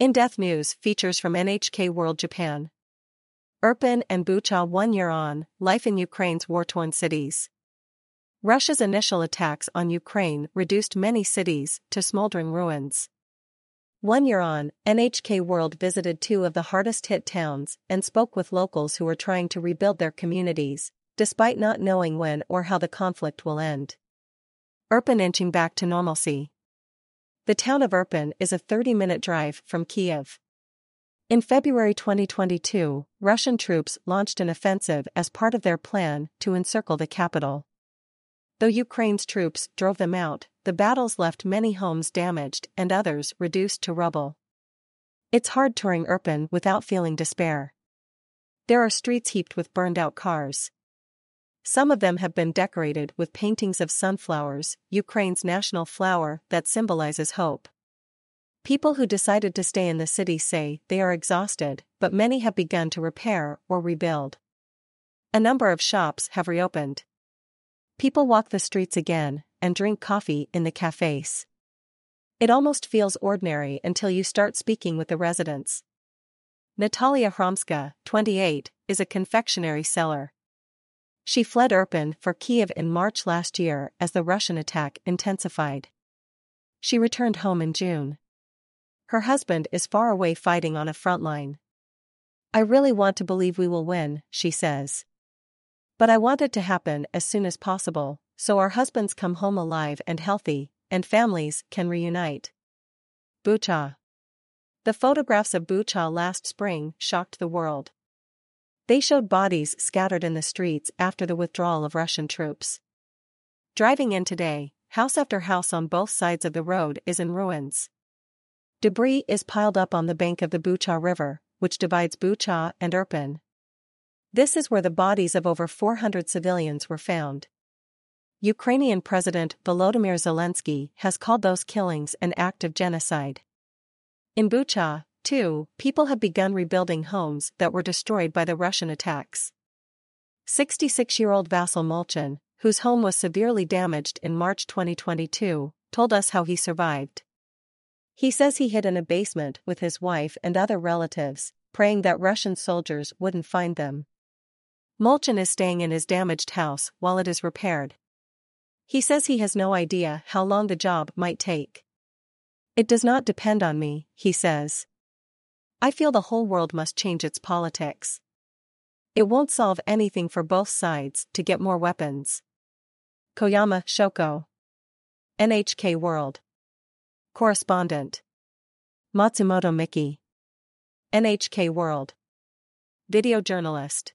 In Death News features from NHK World Japan. Irpin and Bucha one year on, life in Ukraine's war-torn cities. Russia's initial attacks on Ukraine reduced many cities to smoldering ruins. One year on, NHK World visited two of the hardest hit towns and spoke with locals who were trying to rebuild their communities, despite not knowing when or how the conflict will end. Irpin inching back to normalcy. The town of Irpin is a 30 minute drive from Kiev. In February 2022, Russian troops launched an offensive as part of their plan to encircle the capital. Though Ukraine's troops drove them out, the battles left many homes damaged and others reduced to rubble. It's hard touring Irpin without feeling despair. There are streets heaped with burned out cars. Some of them have been decorated with paintings of sunflowers, Ukraine's national flower that symbolizes hope. People who decided to stay in the city say they are exhausted, but many have begun to repair or rebuild. A number of shops have reopened. People walk the streets again and drink coffee in the cafes. It almost feels ordinary until you start speaking with the residents. Natalia Hromska, 28, is a confectionery seller. She fled Irpin for Kiev in March last year as the Russian attack intensified. She returned home in June. Her husband is far away fighting on a front line. I really want to believe we will win, she says. But I want it to happen as soon as possible, so our husbands come home alive and healthy, and families can reunite. Bucha. The photographs of Bucha last spring shocked the world. They showed bodies scattered in the streets after the withdrawal of Russian troops. Driving in today, house after house on both sides of the road is in ruins. Debris is piled up on the bank of the Bucha River, which divides Bucha and Irpin. This is where the bodies of over 400 civilians were found. Ukrainian President Volodymyr Zelensky has called those killings an act of genocide. In Bucha, 2. People have begun rebuilding homes that were destroyed by the Russian attacks. 66 year old Vasil Molchan, whose home was severely damaged in March 2022, told us how he survived. He says he hid in a basement with his wife and other relatives, praying that Russian soldiers wouldn't find them. Molchan is staying in his damaged house while it is repaired. He says he has no idea how long the job might take. It does not depend on me, he says. I feel the whole world must change its politics. It won't solve anything for both sides to get more weapons. Koyama Shoko. NHK World. Correspondent. Matsumoto Miki. NHK World. Video journalist.